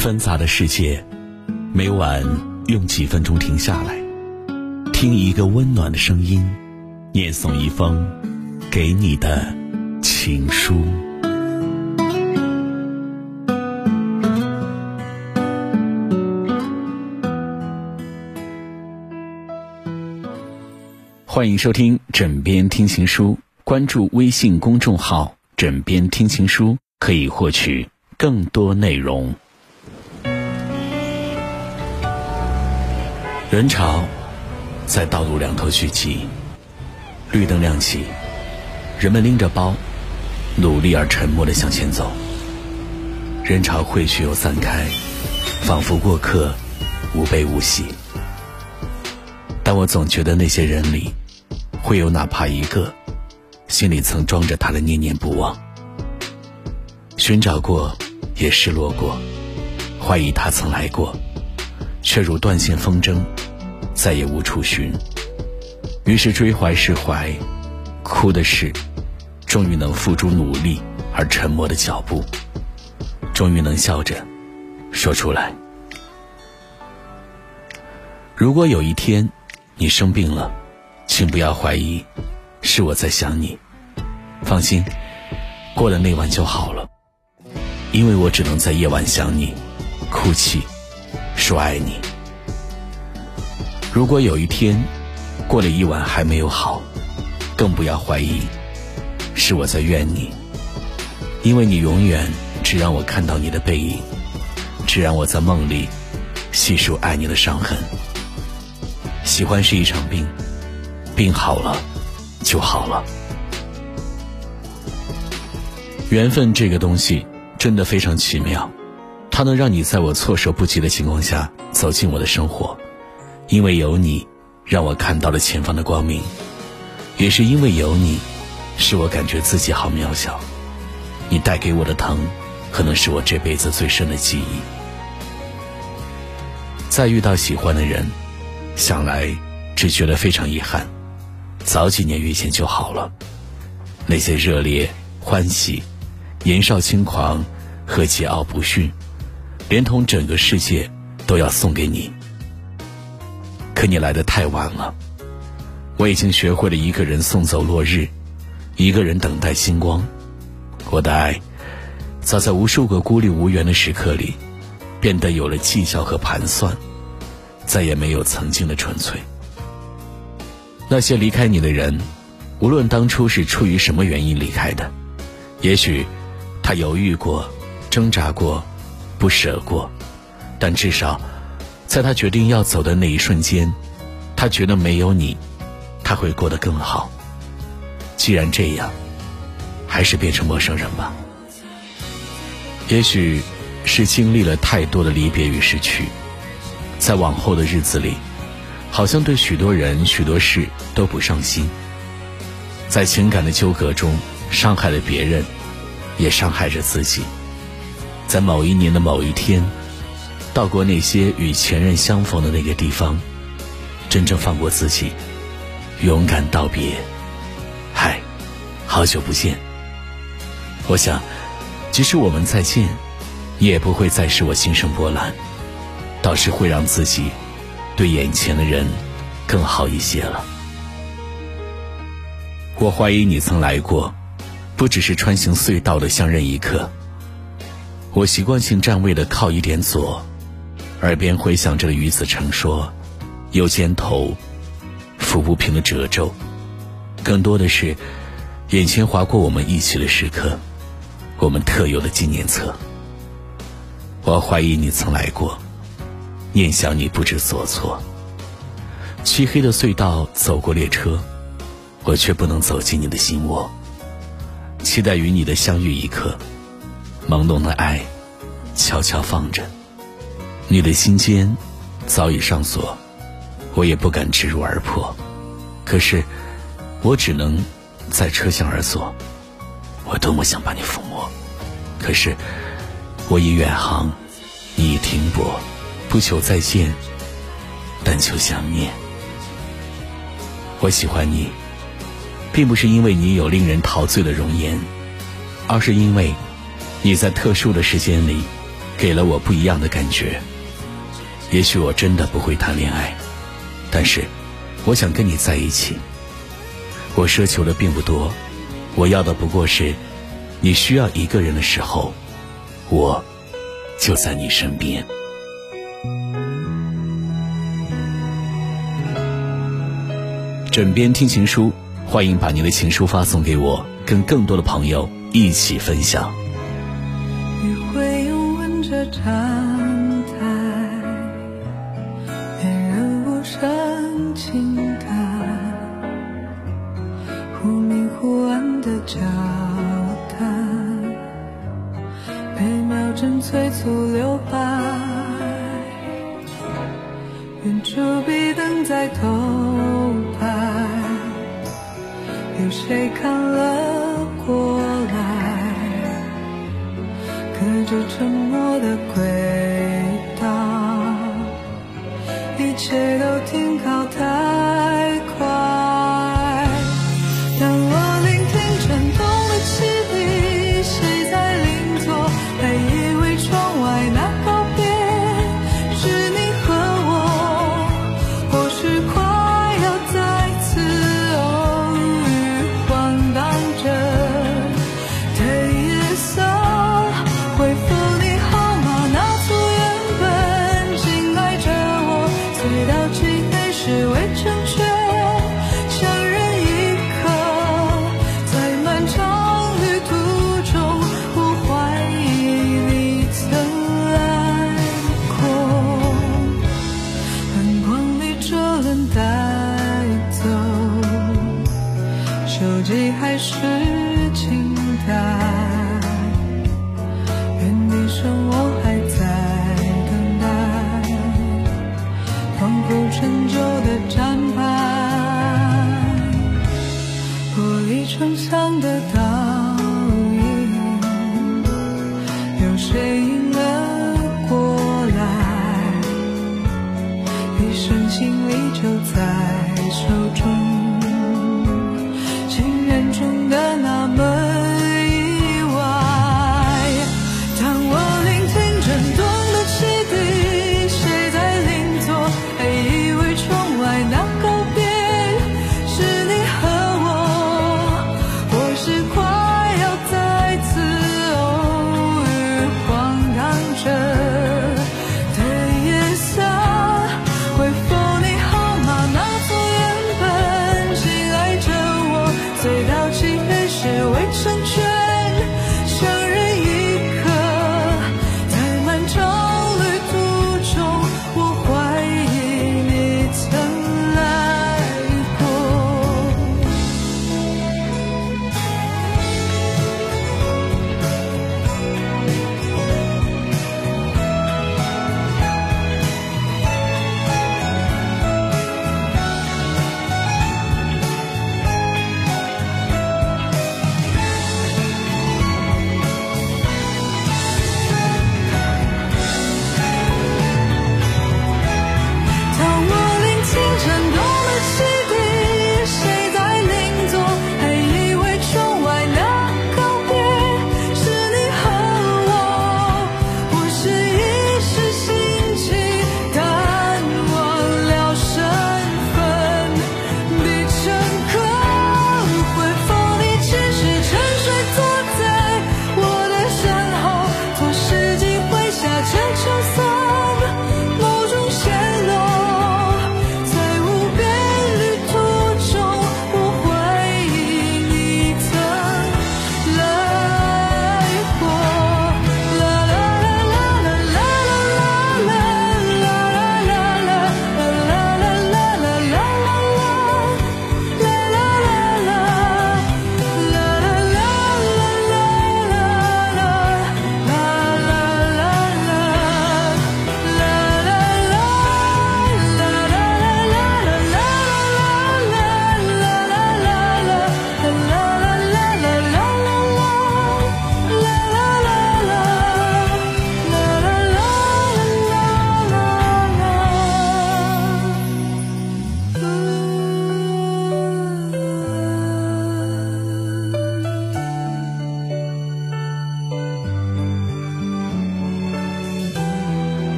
纷杂的世界，每晚用几分钟停下来，听一个温暖的声音，念诵一封给你的情书。欢迎收听《枕边听情书》，关注微信公众号“枕边听情书”，可以获取更多内容。人潮在道路两头聚集，绿灯亮起，人们拎着包，努力而沉默的向前走。人潮汇聚又散开，仿佛过客，无悲无喜。但我总觉得那些人里，会有哪怕一个，心里曾装着他的念念不忘。寻找过，也失落过，怀疑他曾来过。却如断线风筝，再也无处寻。于是追怀释怀，哭的是，终于能付诸努力而沉默的脚步，终于能笑着说出来。如果有一天你生病了，请不要怀疑，是我在想你。放心，过了那晚就好了，因为我只能在夜晚想你，哭泣。说爱你。如果有一天过了一晚还没有好，更不要怀疑，是我在怨你，因为你永远只让我看到你的背影，只让我在梦里细数爱你的伤痕。喜欢是一场病，病好了就好了。缘分这个东西真的非常奇妙。它能让你在我措手不及的情况下走进我的生活，因为有你，让我看到了前方的光明；也是因为有你，使我感觉自己好渺小。你带给我的疼，可能是我这辈子最深的记忆。再遇到喜欢的人，想来只觉得非常遗憾，早几年遇见就好了。那些热烈、欢喜、年少轻狂和桀骜不驯。连同整个世界都要送给你，可你来的太晚了。我已经学会了一个人送走落日，一个人等待星光。我的爱，早在无数个孤立无援的时刻里，变得有了计较和盘算，再也没有曾经的纯粹。那些离开你的人，无论当初是出于什么原因离开的，也许他犹豫过，挣扎过。不舍过，但至少，在他决定要走的那一瞬间，他觉得没有你，他会过得更好。既然这样，还是变成陌生人吧。也许是经历了太多的离别与失去，在往后的日子里，好像对许多人、许多事都不上心，在情感的纠葛中，伤害了别人，也伤害着自己。在某一年的某一天，到过那些与前任相逢的那个地方，真正放过自己，勇敢道别。嗨，好久不见。我想，即使我们再见，也不会再使我心生波澜，倒是会让自己对眼前的人更好一些了。我怀疑你曾来过，不只是穿行隧道的相认一刻。我习惯性站位的靠一点左，耳边回响着于子成说：“有肩头，抚不平的褶皱。”更多的是，眼前划过我们一起的时刻，我们特有的纪念册。我怀疑你曾来过，念想你不知所措。漆黑的隧道走过列车，我却不能走进你的心窝。期待与你的相遇一刻。朦胧的爱，悄悄放着。你的心间早已上锁，我也不敢直入而破。可是，我只能在车厢而坐。我多么想把你抚摸，可是我已远航，你已停泊。不求再见，但求想念。我喜欢你，并不是因为你有令人陶醉的容颜，而是因为。你在特殊的时间里，给了我不一样的感觉。也许我真的不会谈恋爱，但是我想跟你在一起。我奢求的并不多，我要的不过是，你需要一个人的时候，我就在你身边。枕边听情书，欢迎把您的情书发送给我，跟更多的朋友一起分享。余晖拥吻着站人无声轻叹，忽明忽暗的交谈，被秒针催促留白，远处壁灯在偷拍。有谁看了过来？隔着沉默的鬼谁都挺好他璃窗上的